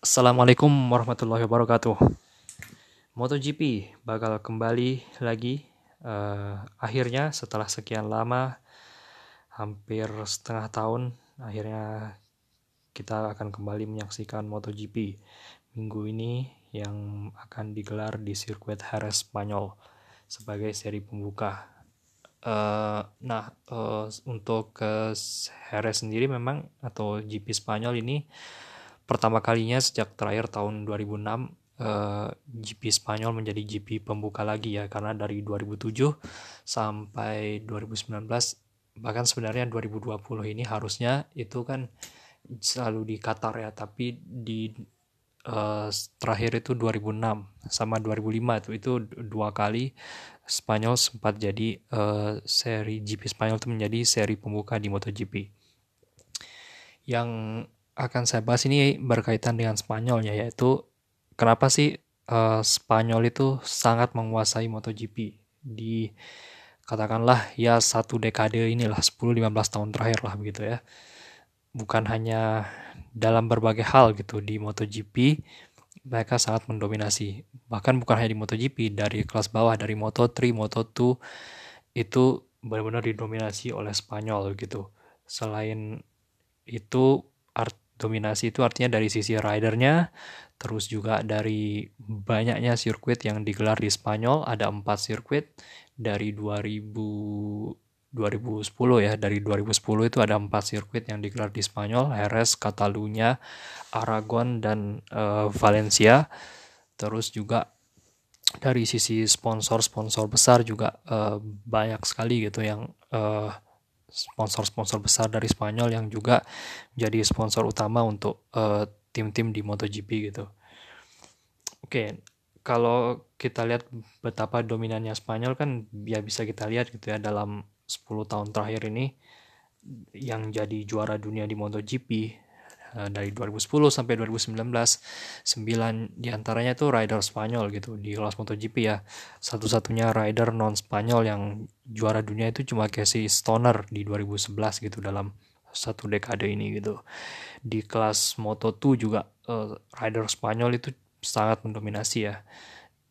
Assalamualaikum warahmatullahi wabarakatuh. MotoGP bakal kembali lagi uh, akhirnya setelah sekian lama hampir setengah tahun akhirnya kita akan kembali menyaksikan MotoGP minggu ini yang akan digelar di sirkuit Jerez Spanyol sebagai seri pembuka. Uh, nah, uh, untuk ke Jerez sendiri memang atau GP Spanyol ini pertama kalinya sejak terakhir tahun 2006 uh, GP Spanyol menjadi GP pembuka lagi ya karena dari 2007 sampai 2019 bahkan sebenarnya 2020 ini harusnya itu kan selalu di Qatar ya tapi di uh, terakhir itu 2006 sama 2005 itu itu dua kali Spanyol sempat jadi uh, seri GP Spanyol itu menjadi seri pembuka di MotoGP. Yang akan saya bahas ini berkaitan dengan Spanyolnya yaitu kenapa sih uh, Spanyol itu sangat menguasai MotoGP di katakanlah ya satu dekade inilah 10-15 tahun terakhir lah begitu ya. Bukan hanya dalam berbagai hal gitu di MotoGP mereka sangat mendominasi. Bahkan bukan hanya di MotoGP dari kelas bawah dari Moto3 Moto2 itu benar-benar didominasi oleh Spanyol gitu. Selain itu dominasi itu artinya dari sisi ridernya, terus juga dari banyaknya sirkuit yang digelar di Spanyol, ada empat sirkuit. Dari 2000 2010 ya dari 2010 itu ada empat sirkuit yang digelar di Spanyol Jerez, Catalunya, Aragon dan uh, Valencia. Terus juga dari sisi sponsor-sponsor besar juga uh, banyak sekali gitu yang uh, sponsor-sponsor besar dari Spanyol yang juga jadi sponsor utama untuk eh, tim-tim di MotoGP gitu. Oke, kalau kita lihat betapa dominannya Spanyol kan ya bisa kita lihat gitu ya dalam 10 tahun terakhir ini yang jadi juara dunia di MotoGP dari 2010 sampai 2019 9 di antaranya itu rider Spanyol gitu di kelas MotoGP ya. Satu-satunya rider non Spanyol yang juara dunia itu cuma Casey Stoner di 2011 gitu dalam satu dekade ini gitu. Di kelas Moto2 juga uh, rider Spanyol itu sangat mendominasi ya.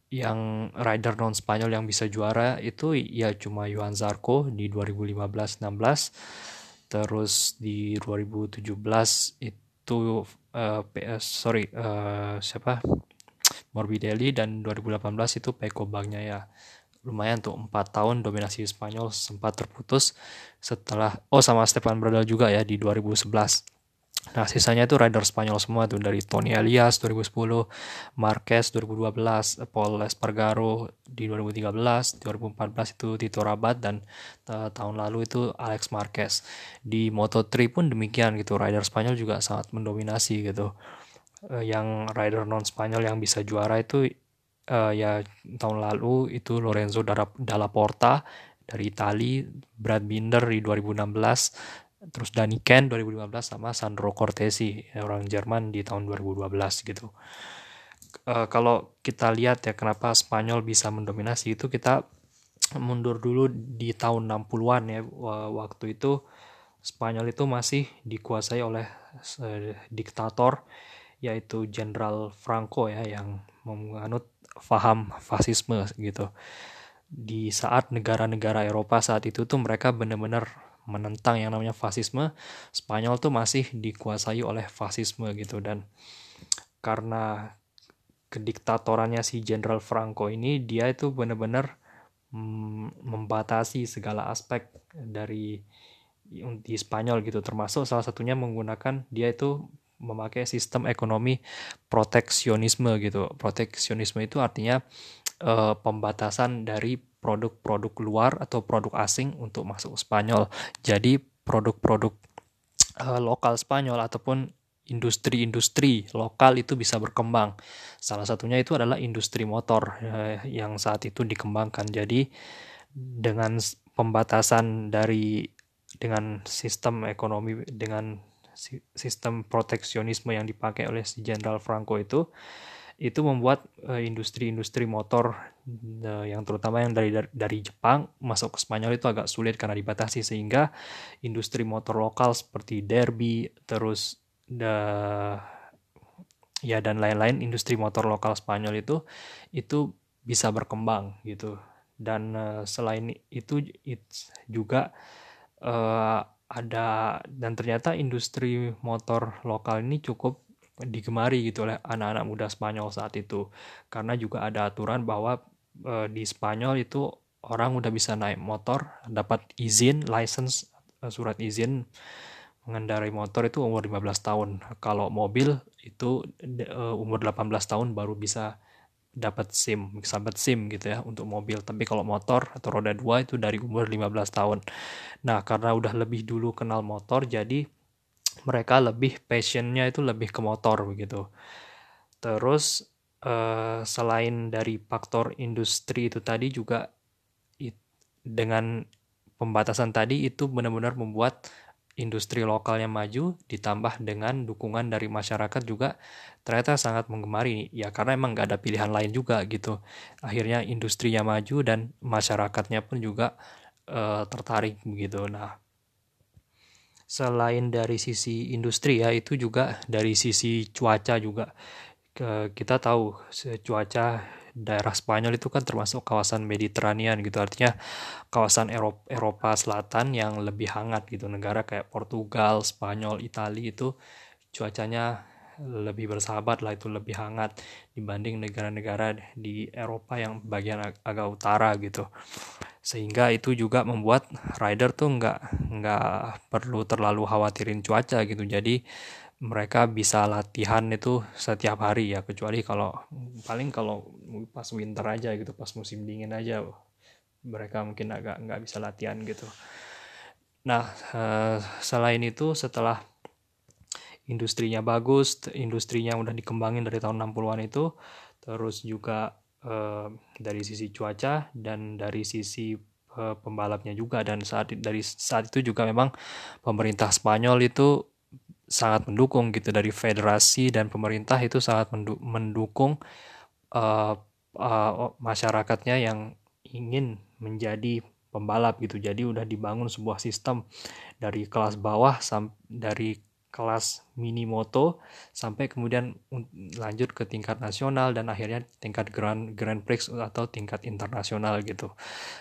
Yang rider non Spanyol yang bisa juara itu ya cuma Johan Zarco di 2015-16 terus di 2017 itu itu uh, PS sorry uh, siapa? Morbidelli dan 2018 itu Peko ya lumayan tuh empat tahun dominasi Spanyol sempat terputus setelah oh sama Stefan Bradal juga ya di 2011 Nah, sisanya itu rider Spanyol semua tuh dari Tony Elias 2010, Marquez 2012, Paul Espargaro di 2013, 2014 itu Tito Rabat dan uh, tahun lalu itu Alex Marquez. Di Moto3 pun demikian gitu, rider Spanyol juga sangat mendominasi gitu. Uh, yang rider non Spanyol yang bisa juara itu uh, ya tahun lalu itu Lorenzo Dalla Porta dari Itali, Brad Binder di 2016 terus Dani Ken 2015 sama Sandro Cortesi orang Jerman di tahun 2012 gitu. Uh, kalau kita lihat ya kenapa Spanyol bisa mendominasi itu kita mundur dulu di tahun 60-an ya waktu itu Spanyol itu masih dikuasai oleh uh, diktator yaitu Jenderal Franco ya yang menganut faham fasisme gitu. Di saat negara-negara Eropa saat itu tuh mereka benar-benar menentang yang namanya fasisme, Spanyol tuh masih dikuasai oleh fasisme gitu dan karena kediktatorannya si Jenderal Franco ini dia itu benar-benar mm, membatasi segala aspek dari di Spanyol gitu termasuk salah satunya menggunakan dia itu memakai sistem ekonomi proteksionisme gitu. Proteksionisme itu artinya uh, pembatasan dari produk-produk luar atau produk asing untuk masuk Spanyol. Jadi produk-produk uh, lokal Spanyol ataupun industri-industri lokal itu bisa berkembang. Salah satunya itu adalah industri motor uh, yang saat itu dikembangkan. Jadi dengan pembatasan dari dengan sistem ekonomi dengan sistem proteksionisme yang dipakai oleh si Jenderal Franco itu itu membuat eh, industri-industri motor uh, yang terutama yang dari, dari Jepang masuk ke Spanyol itu agak sulit karena dibatasi sehingga industri motor lokal seperti Derby terus the ya dan lain-lain industri motor lokal Spanyol itu itu bisa berkembang gitu. Dan uh, selain itu it, juga uh, ada dan ternyata industri motor lokal ini cukup digemari gitu oleh anak-anak muda Spanyol saat itu karena juga ada aturan bahwa uh, di Spanyol itu orang udah bisa naik motor dapat izin license surat izin mengendarai motor itu umur 15 tahun kalau mobil itu uh, umur 18 tahun baru bisa dapat SIM, sahabat SIM gitu ya untuk mobil. Tapi kalau motor atau roda dua itu dari umur 15 tahun. Nah, karena udah lebih dulu kenal motor jadi mereka lebih passionnya itu lebih ke motor begitu. Terus eh, selain dari faktor industri itu tadi juga it, dengan pembatasan tadi itu benar-benar membuat industri lokalnya maju ditambah dengan dukungan dari masyarakat juga ternyata sangat menggemari. Ya karena emang nggak ada pilihan lain juga gitu. Akhirnya industrinya maju dan masyarakatnya pun juga uh, tertarik begitu. Nah selain dari sisi industri ya itu juga dari sisi cuaca juga. Kita tahu cuaca daerah Spanyol itu kan termasuk kawasan Mediterranean gitu. Artinya kawasan Eropa, Eropa Selatan yang lebih hangat gitu. Negara kayak Portugal, Spanyol, Italia itu cuacanya lebih bersahabat lah itu lebih hangat dibanding negara-negara di Eropa yang bagian ag agak utara gitu sehingga itu juga membuat rider tuh nggak nggak perlu terlalu khawatirin cuaca gitu. Jadi mereka bisa latihan itu setiap hari ya. Kecuali kalau paling kalau pas winter aja gitu pas musim dingin aja mereka mungkin agak nggak bisa latihan gitu. Nah uh, selain itu setelah industrinya bagus industrinya udah dikembangin dari tahun 60-an itu terus juga uh, dari sisi cuaca dan dari sisi uh, pembalapnya juga dan saat dari saat itu juga memang pemerintah Spanyol itu sangat mendukung gitu dari federasi dan pemerintah itu sangat mendukung uh, uh, masyarakatnya yang ingin menjadi pembalap gitu. Jadi udah dibangun sebuah sistem dari kelas bawah sampai dari kelas mini moto sampai kemudian lanjut ke tingkat nasional dan akhirnya tingkat Grand Grand Prix atau tingkat internasional gitu.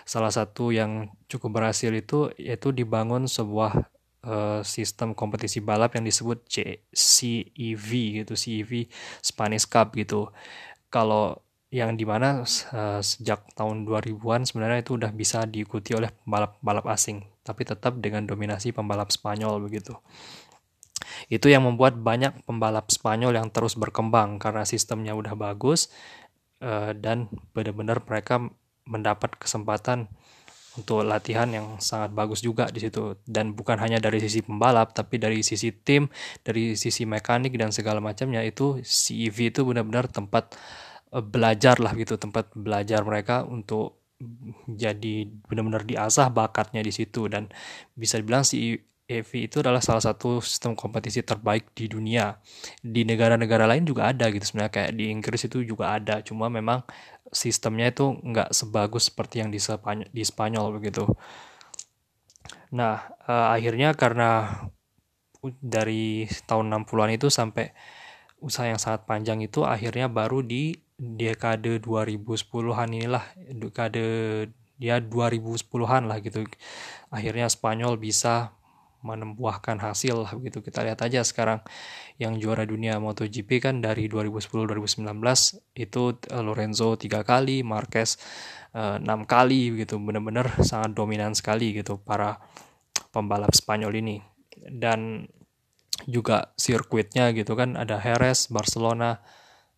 Salah satu yang cukup berhasil itu yaitu dibangun sebuah uh, sistem kompetisi balap yang disebut CEV gitu CEV Spanish Cup gitu kalau yang di mana uh, sejak tahun 2000-an sebenarnya itu udah bisa diikuti oleh pembalap-pembalap asing tapi tetap dengan dominasi pembalap Spanyol begitu itu yang membuat banyak pembalap Spanyol yang terus berkembang karena sistemnya udah bagus uh, dan benar-benar mereka mendapat kesempatan untuk latihan yang sangat bagus juga di situ. Dan bukan hanya dari sisi pembalap tapi dari sisi tim dari sisi mekanik dan segala macamnya itu CEV itu benar-benar tempat uh, belajar lah gitu tempat belajar mereka untuk jadi benar-benar diasah bakatnya di situ. Dan bisa dibilang si EV itu adalah salah satu sistem kompetisi terbaik di dunia. Di negara-negara lain juga ada gitu sebenarnya kayak di Inggris itu juga ada, cuma memang sistemnya itu nggak sebagus seperti yang di Spanyol, di Spanyol begitu. Nah, uh, akhirnya karena dari tahun 60-an itu sampai usaha yang sangat panjang itu akhirnya baru di dekade 2010-an inilah dekade ya 2010-an lah gitu. Akhirnya Spanyol bisa menembuahkan hasil begitu. Kita lihat aja sekarang yang juara dunia MotoGP kan dari 2010-2019 itu eh, Lorenzo tiga kali Marquez eh, enam kali gitu benar-benar sangat dominan sekali gitu para pembalap Spanyol ini. Dan juga sirkuitnya gitu kan ada Jerez Barcelona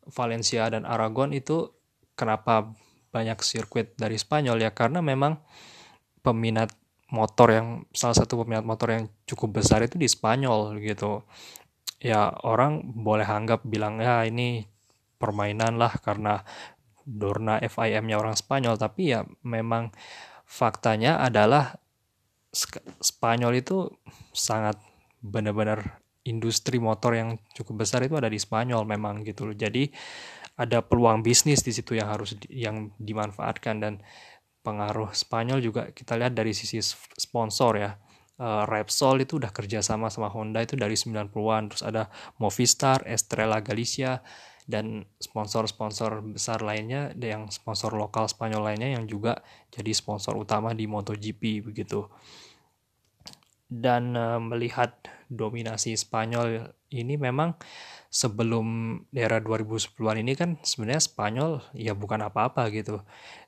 Valencia dan Aragon itu kenapa banyak sirkuit dari Spanyol ya? Karena memang peminat motor yang salah satu peminat motor yang cukup besar itu di Spanyol gitu ya orang boleh anggap bilang ya ini permainan lah karena Dorna FIM-nya orang Spanyol tapi ya memang faktanya adalah Spanyol itu sangat benar-benar industri motor yang cukup besar itu ada di Spanyol memang gitu loh. Jadi ada peluang bisnis di situ yang harus yang dimanfaatkan dan pengaruh Spanyol juga kita lihat dari sisi sponsor ya uh, Repsol itu udah kerja sama sama Honda itu dari 90-an terus ada Movistar, Estrella Galicia dan sponsor-sponsor besar lainnya yang sponsor lokal Spanyol lainnya yang juga jadi sponsor utama di MotoGP begitu dan uh, melihat dominasi Spanyol ini memang sebelum era 2010-an ini kan sebenarnya Spanyol ya bukan apa-apa gitu.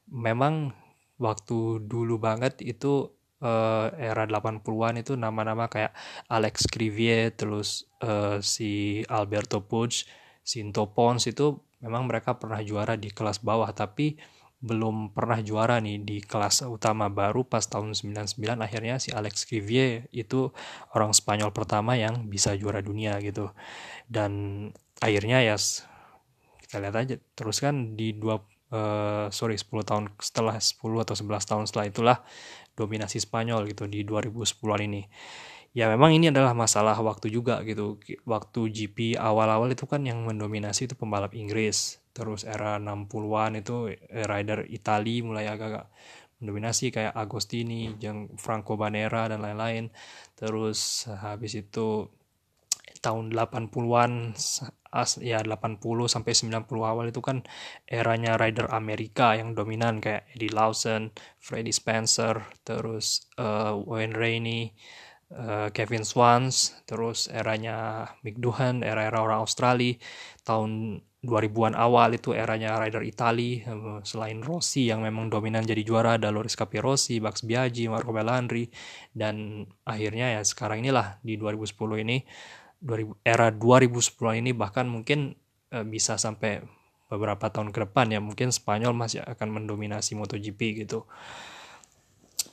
Memang waktu dulu banget itu uh, era 80-an itu nama-nama kayak Alex Crivier terus uh, si Alberto Puig, Sinto Pons itu memang mereka pernah juara di kelas bawah tapi belum pernah juara nih di kelas utama baru pas tahun 99 akhirnya si Alex Crivier itu orang Spanyol pertama yang bisa juara dunia gitu. Dan akhirnya ya kita lihat aja. Terus kan di dua uh, sorry 10 tahun setelah 10 atau 11 tahun setelah itulah dominasi Spanyol gitu di 2010-an ini. Ya memang ini adalah masalah waktu juga gitu. Waktu GP awal-awal itu kan yang mendominasi itu pembalap Inggris. Terus era 60-an itu eh, rider Itali mulai agak-agak mendominasi kayak Agostini, yang Franco Banera dan lain-lain. Terus habis itu tahun 80-an ya 80 sampai 90 awal itu kan eranya rider Amerika yang dominan kayak Eddie Lawson, Freddie Spencer, terus uh, Wayne Rainey, uh, Kevin Swans, terus eranya Mick Doohan, era-era orang Australia. Tahun 2000-an awal itu eranya rider Itali eh, selain Rossi yang memang dominan jadi juara ada Loris Capirossi, Max Biaggi, Marco Bellandri dan akhirnya ya sekarang inilah di 2010 ini 2000, era 2010 ini bahkan mungkin uh, bisa sampai beberapa tahun ke depan ya mungkin Spanyol masih akan mendominasi MotoGP gitu.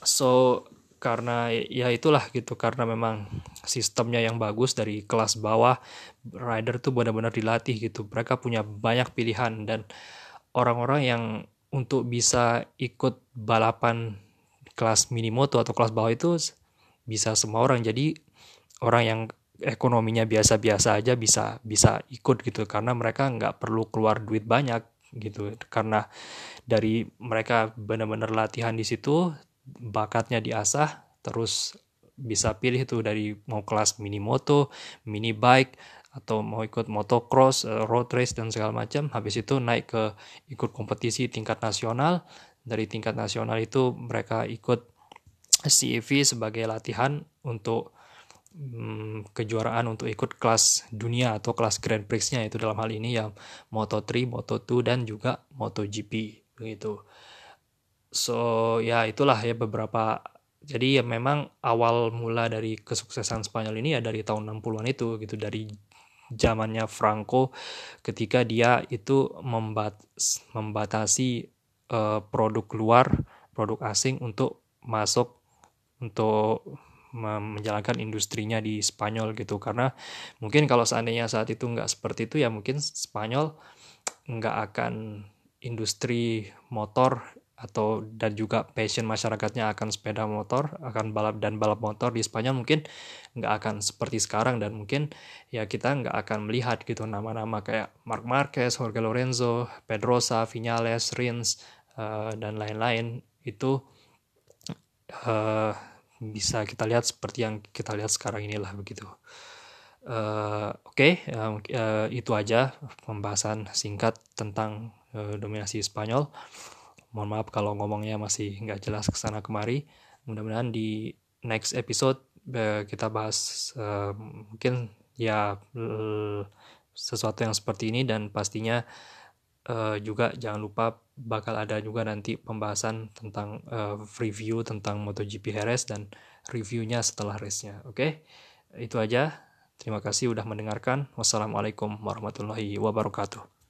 So karena ya itulah gitu karena memang sistemnya yang bagus dari kelas bawah rider tuh benar-benar dilatih gitu mereka punya banyak pilihan dan orang-orang yang untuk bisa ikut balapan kelas minimoto atau kelas bawah itu bisa semua orang jadi orang yang ekonominya biasa-biasa aja bisa bisa ikut gitu karena mereka nggak perlu keluar duit banyak gitu karena dari mereka benar-benar latihan di situ bakatnya diasah terus bisa pilih tuh dari mau kelas mini moto, mini bike atau mau ikut motocross, eh, road race dan segala macam. Habis itu naik ke ikut kompetisi tingkat nasional. Dari tingkat nasional itu mereka ikut CEV sebagai latihan untuk hmm, kejuaraan untuk ikut kelas dunia atau kelas Grand Prix-nya itu dalam hal ini yang Moto3, Moto2 dan juga MotoGP begitu. So ya itulah ya beberapa jadi ya memang awal mula dari kesuksesan Spanyol ini ya dari tahun 60-an itu gitu. Dari zamannya Franco ketika dia itu membat membatasi uh, produk luar produk asing untuk masuk untuk menjalankan industrinya di Spanyol gitu. Karena mungkin kalau seandainya saat itu nggak seperti itu ya mungkin Spanyol nggak akan industri motor atau dan juga passion masyarakatnya akan sepeda motor, akan balap dan balap motor di Spanyol mungkin nggak akan seperti sekarang. Dan mungkin ya kita nggak akan melihat gitu nama-nama kayak Mark Marquez, Jorge Lorenzo, Pedrosa, Vinales, Rins uh, dan lain-lain. Itu uh, bisa kita lihat seperti yang kita lihat sekarang inilah begitu. Uh, Oke, okay, uh, uh, itu aja pembahasan singkat tentang uh, dominasi Spanyol mohon maaf kalau ngomongnya masih nggak jelas ke sana kemari mudah-mudahan di next episode uh, kita bahas uh, mungkin ya sesuatu yang seperti ini dan pastinya uh, juga jangan lupa bakal ada juga nanti pembahasan tentang uh, review tentang MotoGP Heres dan reviewnya setelah race-nya. Oke, okay? itu aja. Terima kasih sudah mendengarkan. Wassalamualaikum warahmatullahi wabarakatuh.